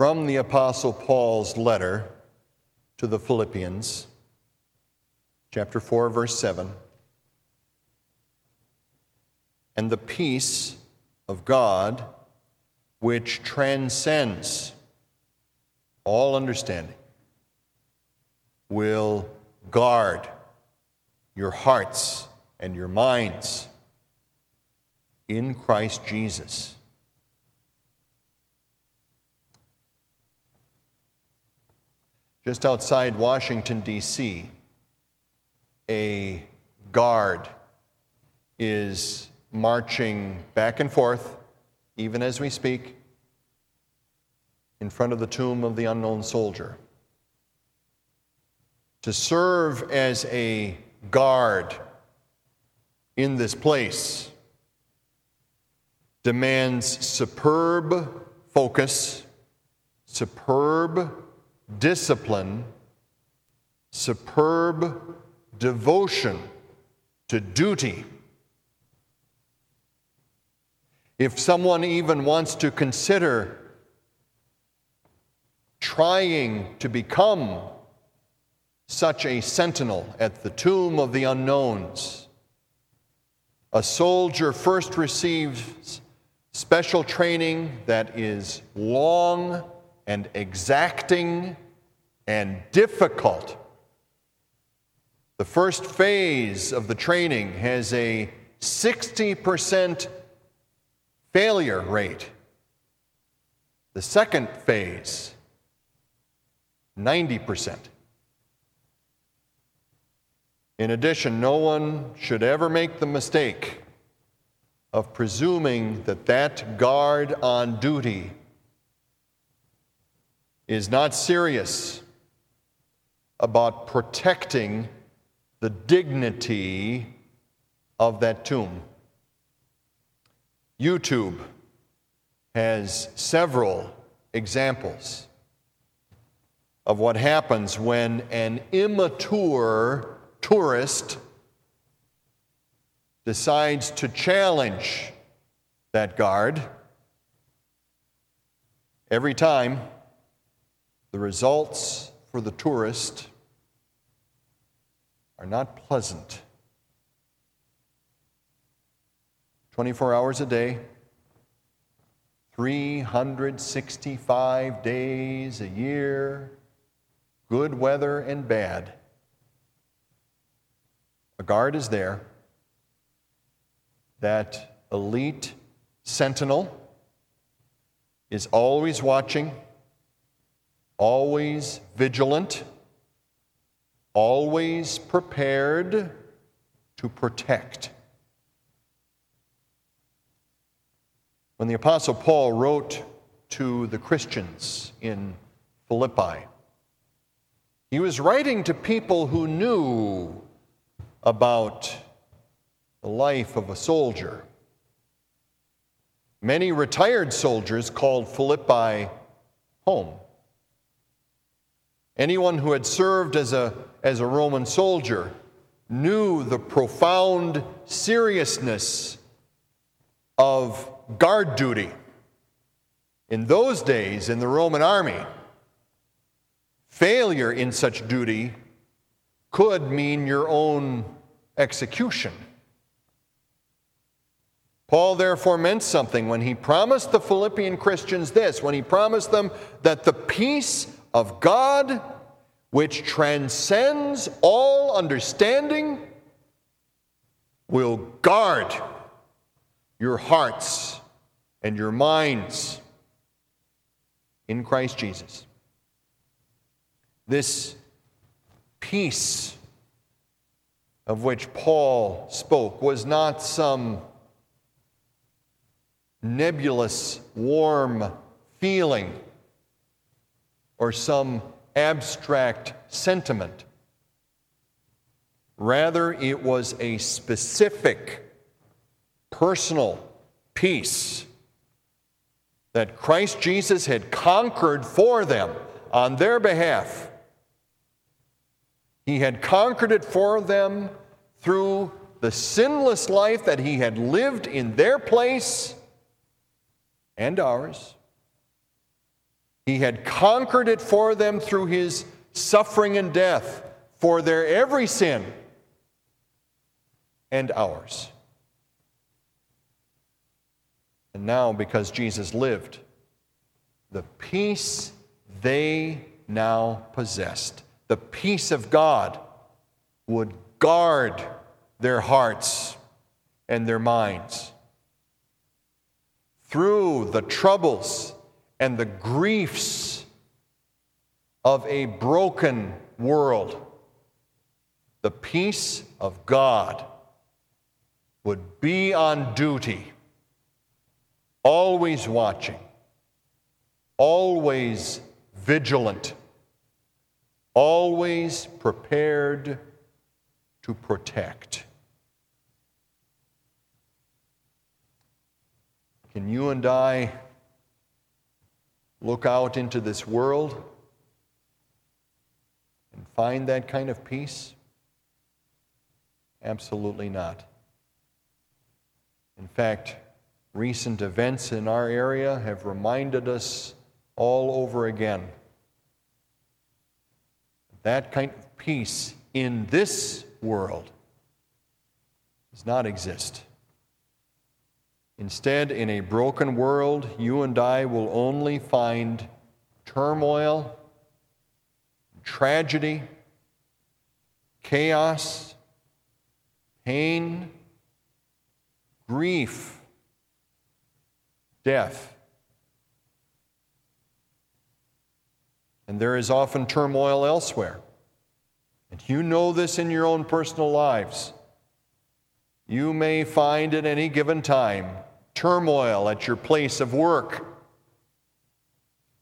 from the Apostle Paul's letter to the Philippians, chapter 4, verse 7. And the peace of God, which transcends all understanding, will guard your hearts and your minds in Christ Jesus. Just outside Washington, D.C., a guard is marching back and forth, even as we speak, in front of the tomb of the unknown soldier. To serve as a guard in this place demands superb focus, superb discipline, superb devotion to duty. If someone even wants to consider trying to become such a sentinel at the tomb of the unknowns, a soldier first receives special training that is long and exacting and difficult. The first phase of the training has a 60% failure rate. The second phase, 90%. In addition, no one should ever make the mistake of presuming that that guard on duty is not serious about protecting the dignity of that tomb. YouTube has several examples of what happens when an immature tourist decides to challenge that guard. Every time, the results for the tourist are not pleasant. 24 hours a day, 365 days a year, good weather and bad. A guard is there. That elite sentinel is always watching always vigilant, always prepared to protect. When the Apostle Paul wrote to the Christians in Philippi, he was writing to people who knew about the life of a soldier. Many retired soldiers called Philippi home. Anyone who had served as a, as a Roman soldier knew the profound seriousness of guard duty. In those days, in the Roman army, failure in such duty could mean your own execution. Paul therefore meant something when he promised the Philippian Christians this, when he promised them that the peace of God, which transcends all understanding, will guard your hearts and your minds in Christ Jesus. This peace of which Paul spoke was not some nebulous, warm feeling or some abstract sentiment. Rather, it was a specific, personal peace that Christ Jesus had conquered for them on their behalf. He had conquered it for them through the sinless life that He had lived in their place and ours He had conquered it for them through his suffering and death for their every sin and ours. And now, because Jesus lived, the peace they now possessed, the peace of God, would guard their hearts and their minds. Through the troubles and the griefs of a broken world, the peace of God would be on duty, always watching, always vigilant, always prepared to protect. Can you and I look out into this world and find that kind of peace? Absolutely not. In fact, recent events in our area have reminded us all over again that kind of peace in this world does not exist. Instead, in a broken world, you and I will only find turmoil, tragedy, chaos, pain, grief, death. And there is often turmoil elsewhere. And you know this in your own personal lives. You may find at any given time turmoil at your place of work,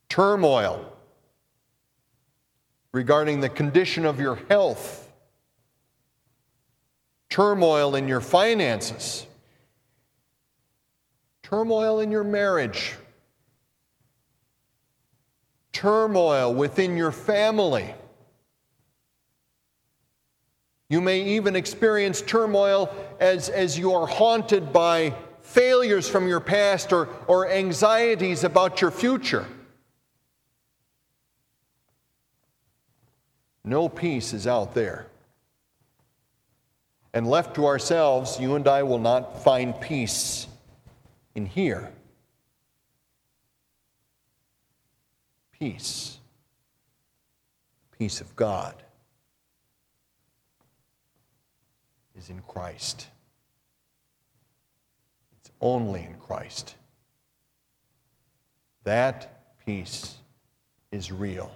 turmoil regarding the condition of your health, turmoil in your finances, turmoil in your marriage, turmoil within your family. You may even experience turmoil as, as you are haunted by failures from your past or, or anxieties about your future. No peace is out there. And left to ourselves, you and I will not find peace in here. Peace. Peace of God is in Christ only in Christ. That peace is real.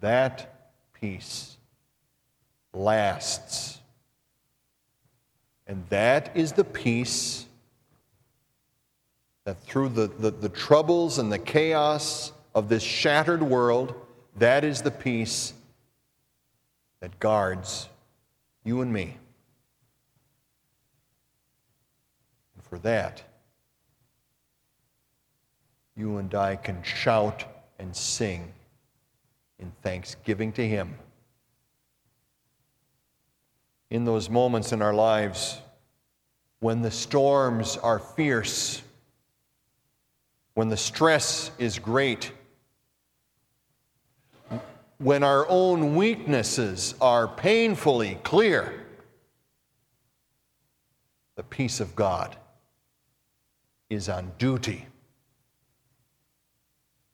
That peace lasts. And that is the peace that through the, the, the, troubles and the chaos of this shattered world, that is the peace that guards you and me. For that, you and I can shout and sing in thanksgiving to Him. In those moments in our lives when the storms are fierce, when the stress is great, when our own weaknesses are painfully clear, the peace of God is on duty.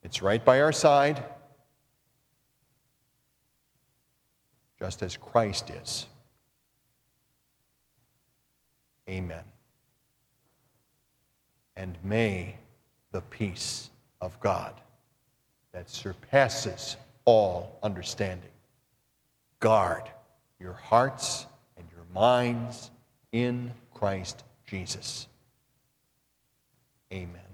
It's right by our side, just as Christ is. Amen. And may the peace of God that surpasses all understanding guard your hearts and your minds in Christ Jesus. Amen.